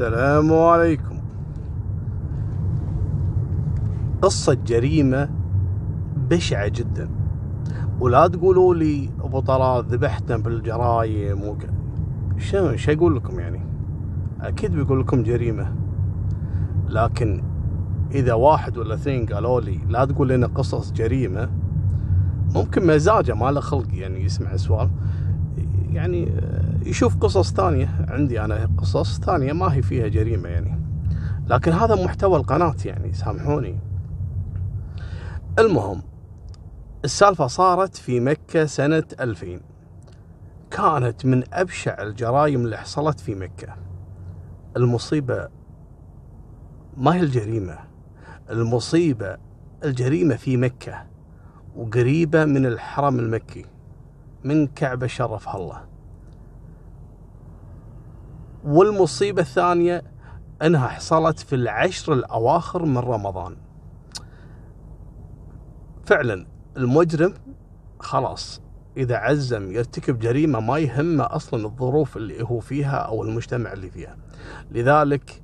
السلام عليكم. قصة جريمة بشعة جدا. ولا تقولوا لي أبو طلال ذبحتنا بالجرايم وك... شو شو أقول لكم يعني؟ أكيد بيقول لكم جريمة. لكن إذا واحد ولا اثنين قالوا لي لا تقول لنا قصص جريمة ممكن مزاجه ما له خلق يعني يسمع سوالف يعني يشوف قصص ثانية عندي أنا. قصص ثانية ما هي فيها جريمة يعني. لكن هذا محتوى القناة يعني سامحوني. المهم السالفة صارت في مكة سنة 2000 كانت من أبشع الجرائم اللي حصلت في مكة. المصيبة ما هي الجريمة. المصيبة الجريمة في مكة وقريبة من الحرم المكي. من كعبة شرفها الله. والمصيبة الثانية أنها حصلت في العشر الأواخر من رمضان. فعلا المجرم خلاص إذا عزم يرتكب جريمة ما يهمه أصلا الظروف اللي هو فيها أو المجتمع اللي فيها. لذلك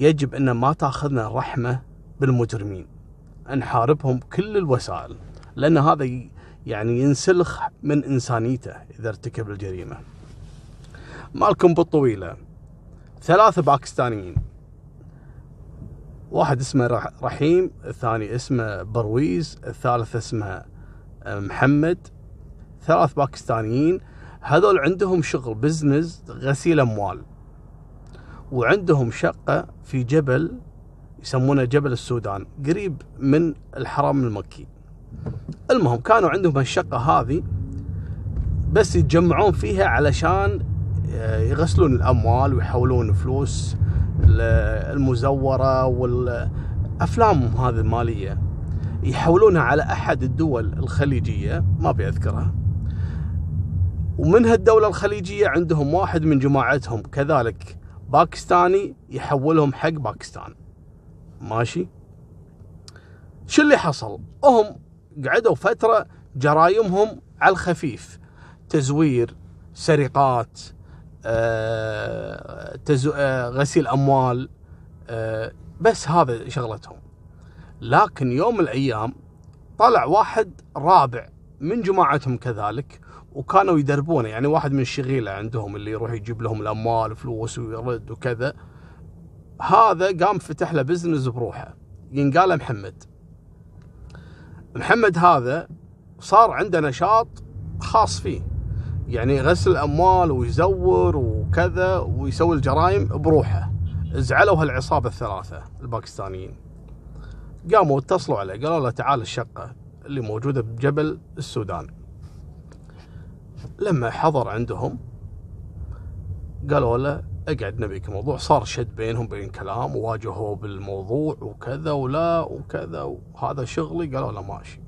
يجب أن ما تأخذنا الرحمة بالمجرمين. نحاربهم بكل الوسائل. لأن هذا يعني ينسلخ من إنسانيته إذا ارتكب الجريمة. مالكم بالطويلة. ثلاثة باكستانيين. واحد اسمه رحيم الثاني اسمه برويز الثالث اسمه آه، محمد. ثلاث باكستانيين. هذول عندهم شغل business غسيل أموال. وعندهم شقة في جبل يسمونه جبل السودان قريب من الحرم المكي. المهم كانوا عندهم الشقة هذه بس يتجمعون فيها علشان آه، يغسلون الأموال ويحولون فلوس المزورة والأفلام هذه المالية. يحولونها على أحد الدول الخليجية ما بيذكرها ومن هالدولة الخليجية عندهم واحد من جماعتهم كذلك باكستاني يحولهم حق باكستان. ماشي؟ شو اللي حصل؟ هم قعدوا فترة جرايمهم على الخفيف. تزوير سرقات آه، آه، غسيل أموال آه، بس هذا شغلتهم. لكن يوم من الأيام طلع واحد رابع من جماعتهم كذلك وكانوا يدربونه. يعني واحد من الشغيلة عندهم اللي يروح يجيب لهم الأموال فلوس ويرد وكذا. هذا قام فتح له business بروحه. ينقال محمد. محمد هذا صار عنده نشاط خاص فيه. يعني غسل اموال ويزور وكذا ويسوي الجرائم بروحه. زعلوا هالعصابة الثلاثة الباكستانيين. قاموا اتصلوا عليه قالوا له تعال الشقة اللي موجودة بجبل السودان. لما حضر عندهم قالوا له أقعد نبيك موضوع صار شد بينهم بين كلام وواجهوه بالموضوع وكذا ولا وكذا وهذا شغلي. قالوا له ماشي.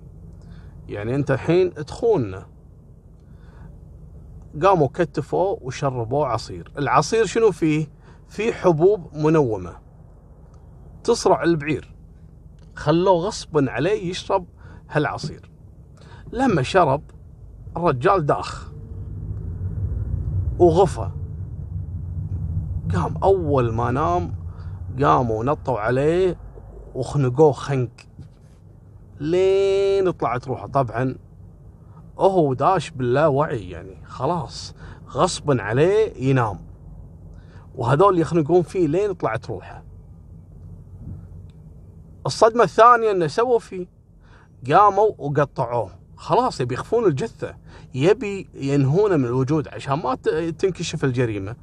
يعني أنت الحين تخوننا. قاموا كتفوه وشربوه عصير. العصير شنو فيه؟ فيه حبوب منومة. تصرع البعير. خلوه غصبا عليه يشرب هالعصير. لما شرب الرجال داخ. وغفى. قام أول ما نام قاموا نطوا عليه وخنقوه خنق. لين طلعت روحه. طبعا وهو داش باللاوعي يعني. خلاص غصبا عليه ينام. وهذول يخنقون فيه لين طلعت روحه. الصدمة الثانية إنه سووا فيه. قاموا وقطعوه. خلاص يبي يخفون الجثة. يبي ينهونه من الوجود عشان ما تنكشف الجريمة.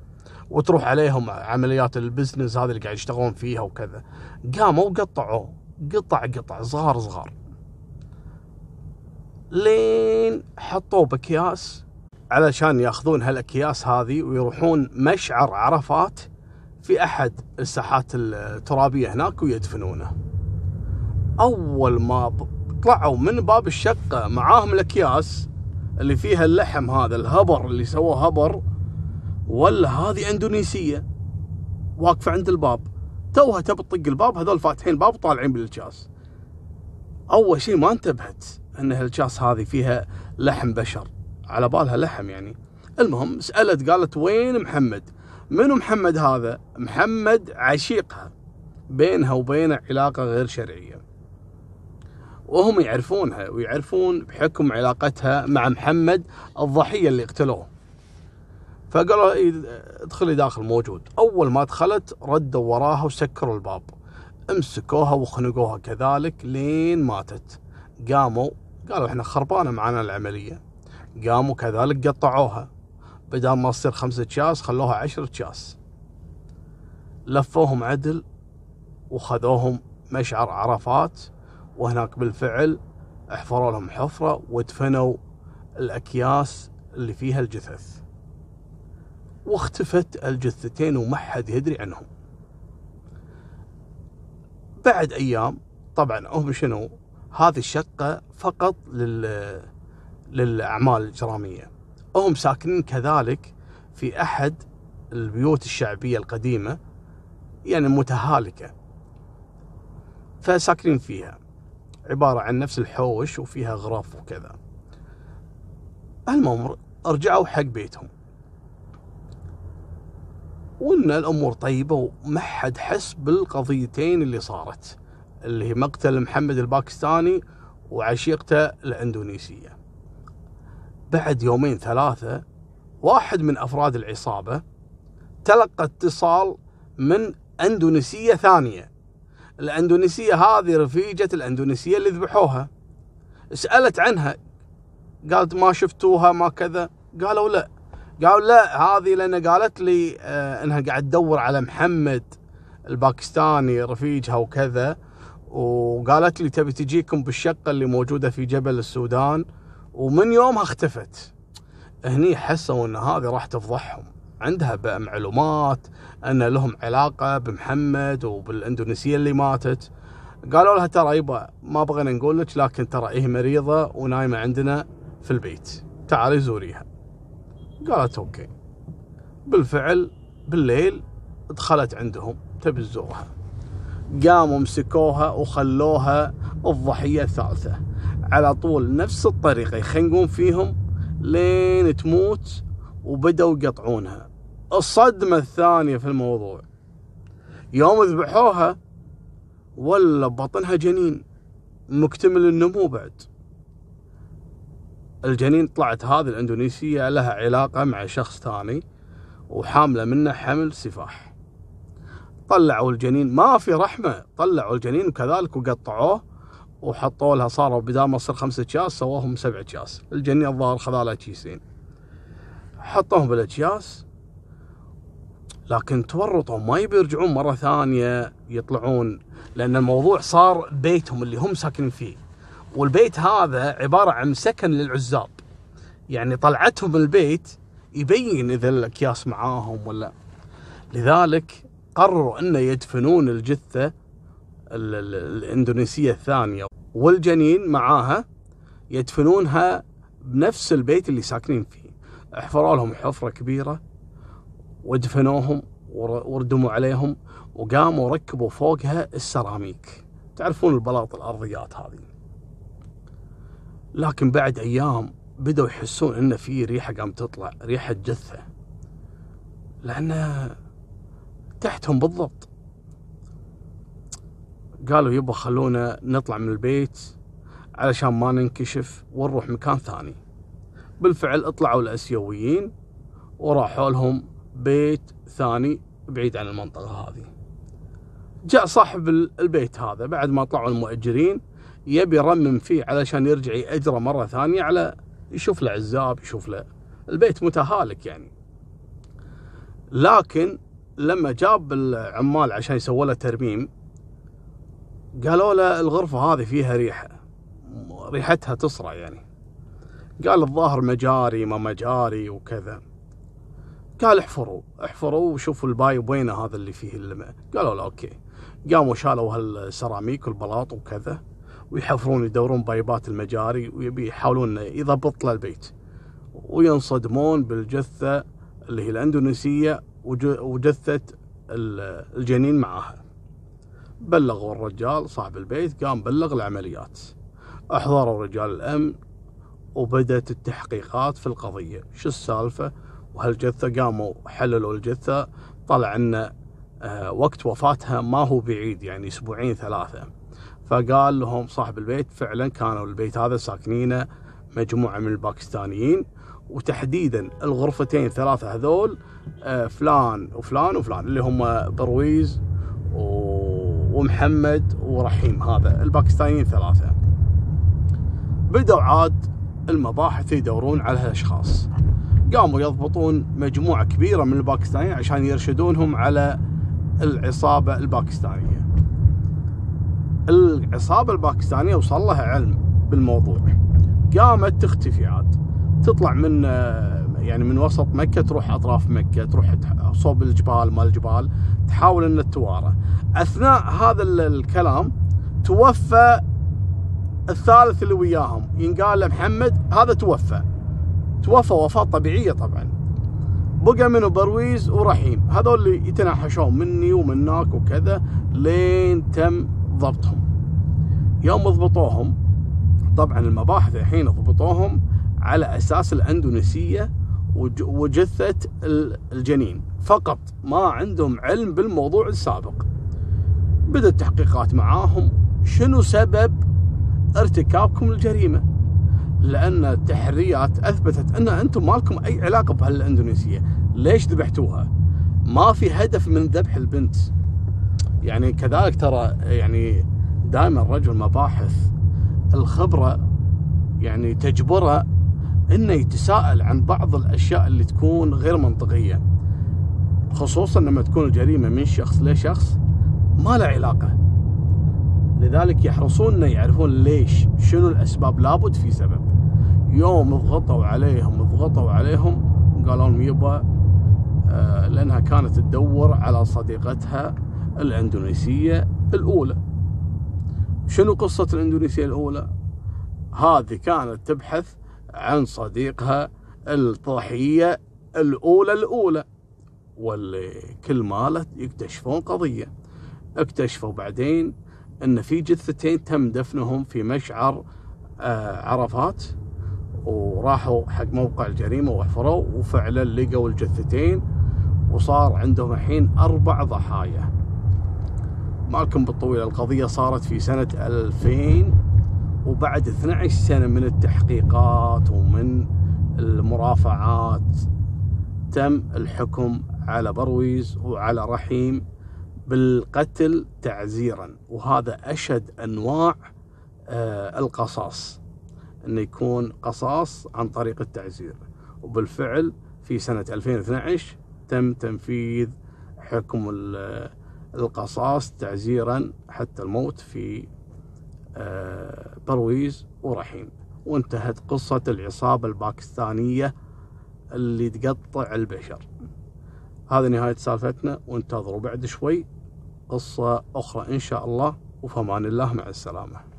وتروح عليهم عمليات البزنس هذه اللي قاعد يشتغلون فيها وكذا. قاموا وقطعوه قطع قطع صغار صغار لين حطوه بأكياس علشان ياخذون هالأكياس هذه ويروحون مشعر عرفات في أحد الساحات الترابية هناك ويدفنونه. أول ما طلعوا من باب الشقة معاهم الأكياس اللي فيها اللحم هذا الهبر اللي سووه هبر ولا هذه اندونيسية. واقفة عند الباب. توها تبي تطق الباب هذول فاتحين الباب وطالعين بالاكياس. أول شيء ما انتبهت إن هالجاس هذه فيها لحم بشر. على بالها لحم يعني. المهم سألت قالت وين محمد؟ منو محمد هذا؟ محمد عشيقها. بينها وبينه علاقة غير شرعية. وهم يعرفونها ويعرفون بحكم علاقتها مع محمد الضحية اللي اقتلوه. فقالوا ادخلي داخل موجود. أول ما دخلت ردوا وراها وسكروا الباب. امسكوها وخنقوها كذلك لين ماتت. قاموا قالوا إحنا خربانة معنا العملية. قاموا كذلك قطعوها. بدل ما تصير خمسة شاس خلوها عشرة شاس لفوهم عدل وخذوهم مشعر عرفات وهناك بالفعل احفروا لهم حفرة ودفنوا الأكياس اللي فيها الجثث. واختفت الجثتين وما حد يدري عنهم. بعد أيام طبعا هم شنو؟ هذه الشقة فقط لل للأعمال الإجرامية هم ساكنين كذلك في أحد البيوت الشعبية القديمة يعني متهالكة. فساكنين فيها. عبارة عن نفس الحوش وفيها غرف وكذا. المهم رجعوا حق بيتهم. وإن الأمور طيبة وما حد حس بالقضيتين اللي صارت اللي هي مقتل محمد الباكستاني وعشيقته الإندونيسية. بعد يومين ثلاثة واحد من أفراد العصابة تلقى اتصال من إندونيسية ثانية. الإندونيسية هذه رفيجة الإندونيسية اللي ذبحوها. سألت عنها قالت ما شفتوها ما كذا قالوا لا قالوا لا هذه لأن قالت لي آه إنها قاعد تدور على محمد الباكستاني رفيجها وكذا وقالت لي تبي تجيكم بالشقة اللي موجودة في جبل السودان. ومن يومها اختفت. هني حسوا إن هذه راح تفضحهم. عندها معلومات إن لهم علاقة بمحمد وبالإندونيسية اللي ماتت. قالوا لها ترى يبا ما بغينا نقول لك لكن ترى هي مريضة ونايمة عندنا في البيت. تعالي زوريها. قالت أوكي. بالفعل بالليل دخلت عندهم تبي تزورها قاموا مسكوها وخلوها الضحية الثالثة. على طول نفس الطريقة يخنقون فيهم لين تموت وبدأوا يقطعونها. الصدمة الثانية في الموضوع. يوم ذبحوها ولا بطنها جنين. مكتمل النمو بعد. الجنين طلعت هذه الإندونيسية لها علاقة مع شخص ثاني وحاملة منه حمل سفاح. طلعوا الجنين ما في رحمة. طلعوا الجنين وكذلك وقطعوه وحطوا لها صاروا بدال ما تصير خمسة اكياس سووهم سبع اكياس الجنين الظاهر خذ لها كيسين حطوهم بالاكياس لكن تورطوا ما يبي يرجعون مرة ثانية يطلعون لأن الموضوع صار بيتهم اللي هم ساكنين فيه. والبيت هذا عبارة عن سكن للعزاب. يعني طلعتهم البيت يبين إذا الأكياس معاهم ولا. لذلك قرروا أن يدفنون الجثة الإندونيسية الثانية. والجنين معاها يدفنونها بنفس البيت اللي ساكنين فيه. احفروا لهم حفرة كبيرة ودفنوهم وردموا عليهم وقاموا ركبوا فوقها السيراميك. تعرفون البلاط الأرضيات هذه؟ لكن بعد أيام بدأوا يحسون إن في ريحة قام تطلع ريحة جثة. لأن تحتهم بالضبط. قالوا يبا خلونا نطلع من البيت علشان ما ننكشف ونروح مكان ثاني. بالفعل اطلعوا الأسيويين وراحوا لهم بيت ثاني بعيد عن المنطقة هذه. جاء صاحب البيت هذا بعد ما طلعوا المؤجرين يبي يرمم فيه علشان يرجع يأجره مرة ثانية على يشوف له عزاب يشوف له البيت متهالك يعني. لكن لما جاب العمال عشان يسووا له ترميم قالوا له الغرفة هذه فيها ريحة ريحتها تصرع يعني. قال الظاهر مجاري ما مجاري وكذا. قال احفروا احفروا وشوفوا ال pipe وينه هذا اللي فيه اللمع. قالوا له okay. قاموا شالوا هالسيراميك والبلاط وكذا. ويحفرون يدورون بايبات المجاري ويبي يحاولون يضبط له البيت. وينصدمون بالجثة اللي هي الأندونيسية وجثة الجنين معاها بلغوا الرجال صاحب البيت قام بلغ العمليات. أحضروا رجال الأمن وبدأت التحقيقات في القضية. شو السالفة؟ وهالجثة قاموا حللوا الجثة. طلع أن آه، وقت وفاتها ما هو بعيد يعني أسبوعين ثلاثة. فقال لهم صاحب البيت فعلا كانوا البيت هذا ساكنينه مجموعة من الباكستانيين وتحديدا الغرفتين ثلاثة هذول آه، فلان وفلان وفلان اللي هم برويز ومحمد ورحيم هذا الباكستانيين ثلاثة. بدأوا عاد المباحث يدورون على هالأشخاص. قاموا يضبطون مجموعة كبيرة من الباكستانيين عشان يرشدونهم على العصابة الباكستانية. العصابة الباكستانية وصل لها علم بالموضوع. قامت تختفي عاد تطلع من يعني من وسط مكة تروح أطراف مكة تروح صوب الجبال مال الجبال تحاول أن توارى أثناء هذا الكلام توفى الثالث اللي وياهم ينقال له محمد هذا توفى. توفى وفاة طبيعية طبعا. بقى منه برويز ورحيم. هذول اللي يتناحشون مني ومناك وكذا لين تم ضبطهم. يوم ضبطوهم طبعا المباحث الحين ضبطوهم على أساس الأندونيسية وجثة الجنين. فقط ما عندهم علم بالموضوع السابق. بدأت تحقيقات معاهم. شنو سبب ارتكابكم الجريمة؟ لأن التحريات أثبتت أن أنتم ما لكم أي علاقة بهالأندونيسية. ليش ذبحتوها؟ ما في هدف من ذبح البنت. يعني كذلك ترى يعني دائما رجل مباحث الخبرة يعني تجبره إنه يتساءل عن بعض الأشياء اللي تكون غير منطقية. خصوصا لما تكون الجريمة من شخص لشخص ما له علاقة. لذلك يحرصون إنه يعرفون ليش شنو الأسباب لابد في سبب. يوم ضغطوا عليهم ضغطوا عليهم قالوا لهم يبا آه لأنها كانت تدور على صديقتها. الإندونيسية الأولى. شنو قصة الإندونيسية الأولى؟ هذه كانت تبحث عن صديقها الضحيه الأولى الأولى واللي كل مالت يكتشفون قضية. اكتشفوا بعدين إن في جثتين تم دفنهم في مشعر آه، عرفات وراحوا حق موقع الجريمة وحفروا وفعلا لقوا الجثتين وصار عندهم الحين أربع ضحايا. مالكم بالطويل القضية صارت في سنة 2000 وبعد 12 سنة من التحقيقات ومن المرافعات تم الحكم على برويز وعلى رحيم بالقتل تعزيرا. وهذا أشد أنواع آه، القصاص. أنه يكون قصاص عن طريق التعزير. وبالفعل في سنة 2012 تم تنفيذ حكم القصاص تعزيرا حتى الموت في آه، برويز ورحيم. وانتهت قصة العصابة الباكستانية اللي تقطع البشر. هذه نهاية سالفتنا وانتظروا بعد شوي قصة أخرى إن شاء الله. وفمان الله مع السلامة.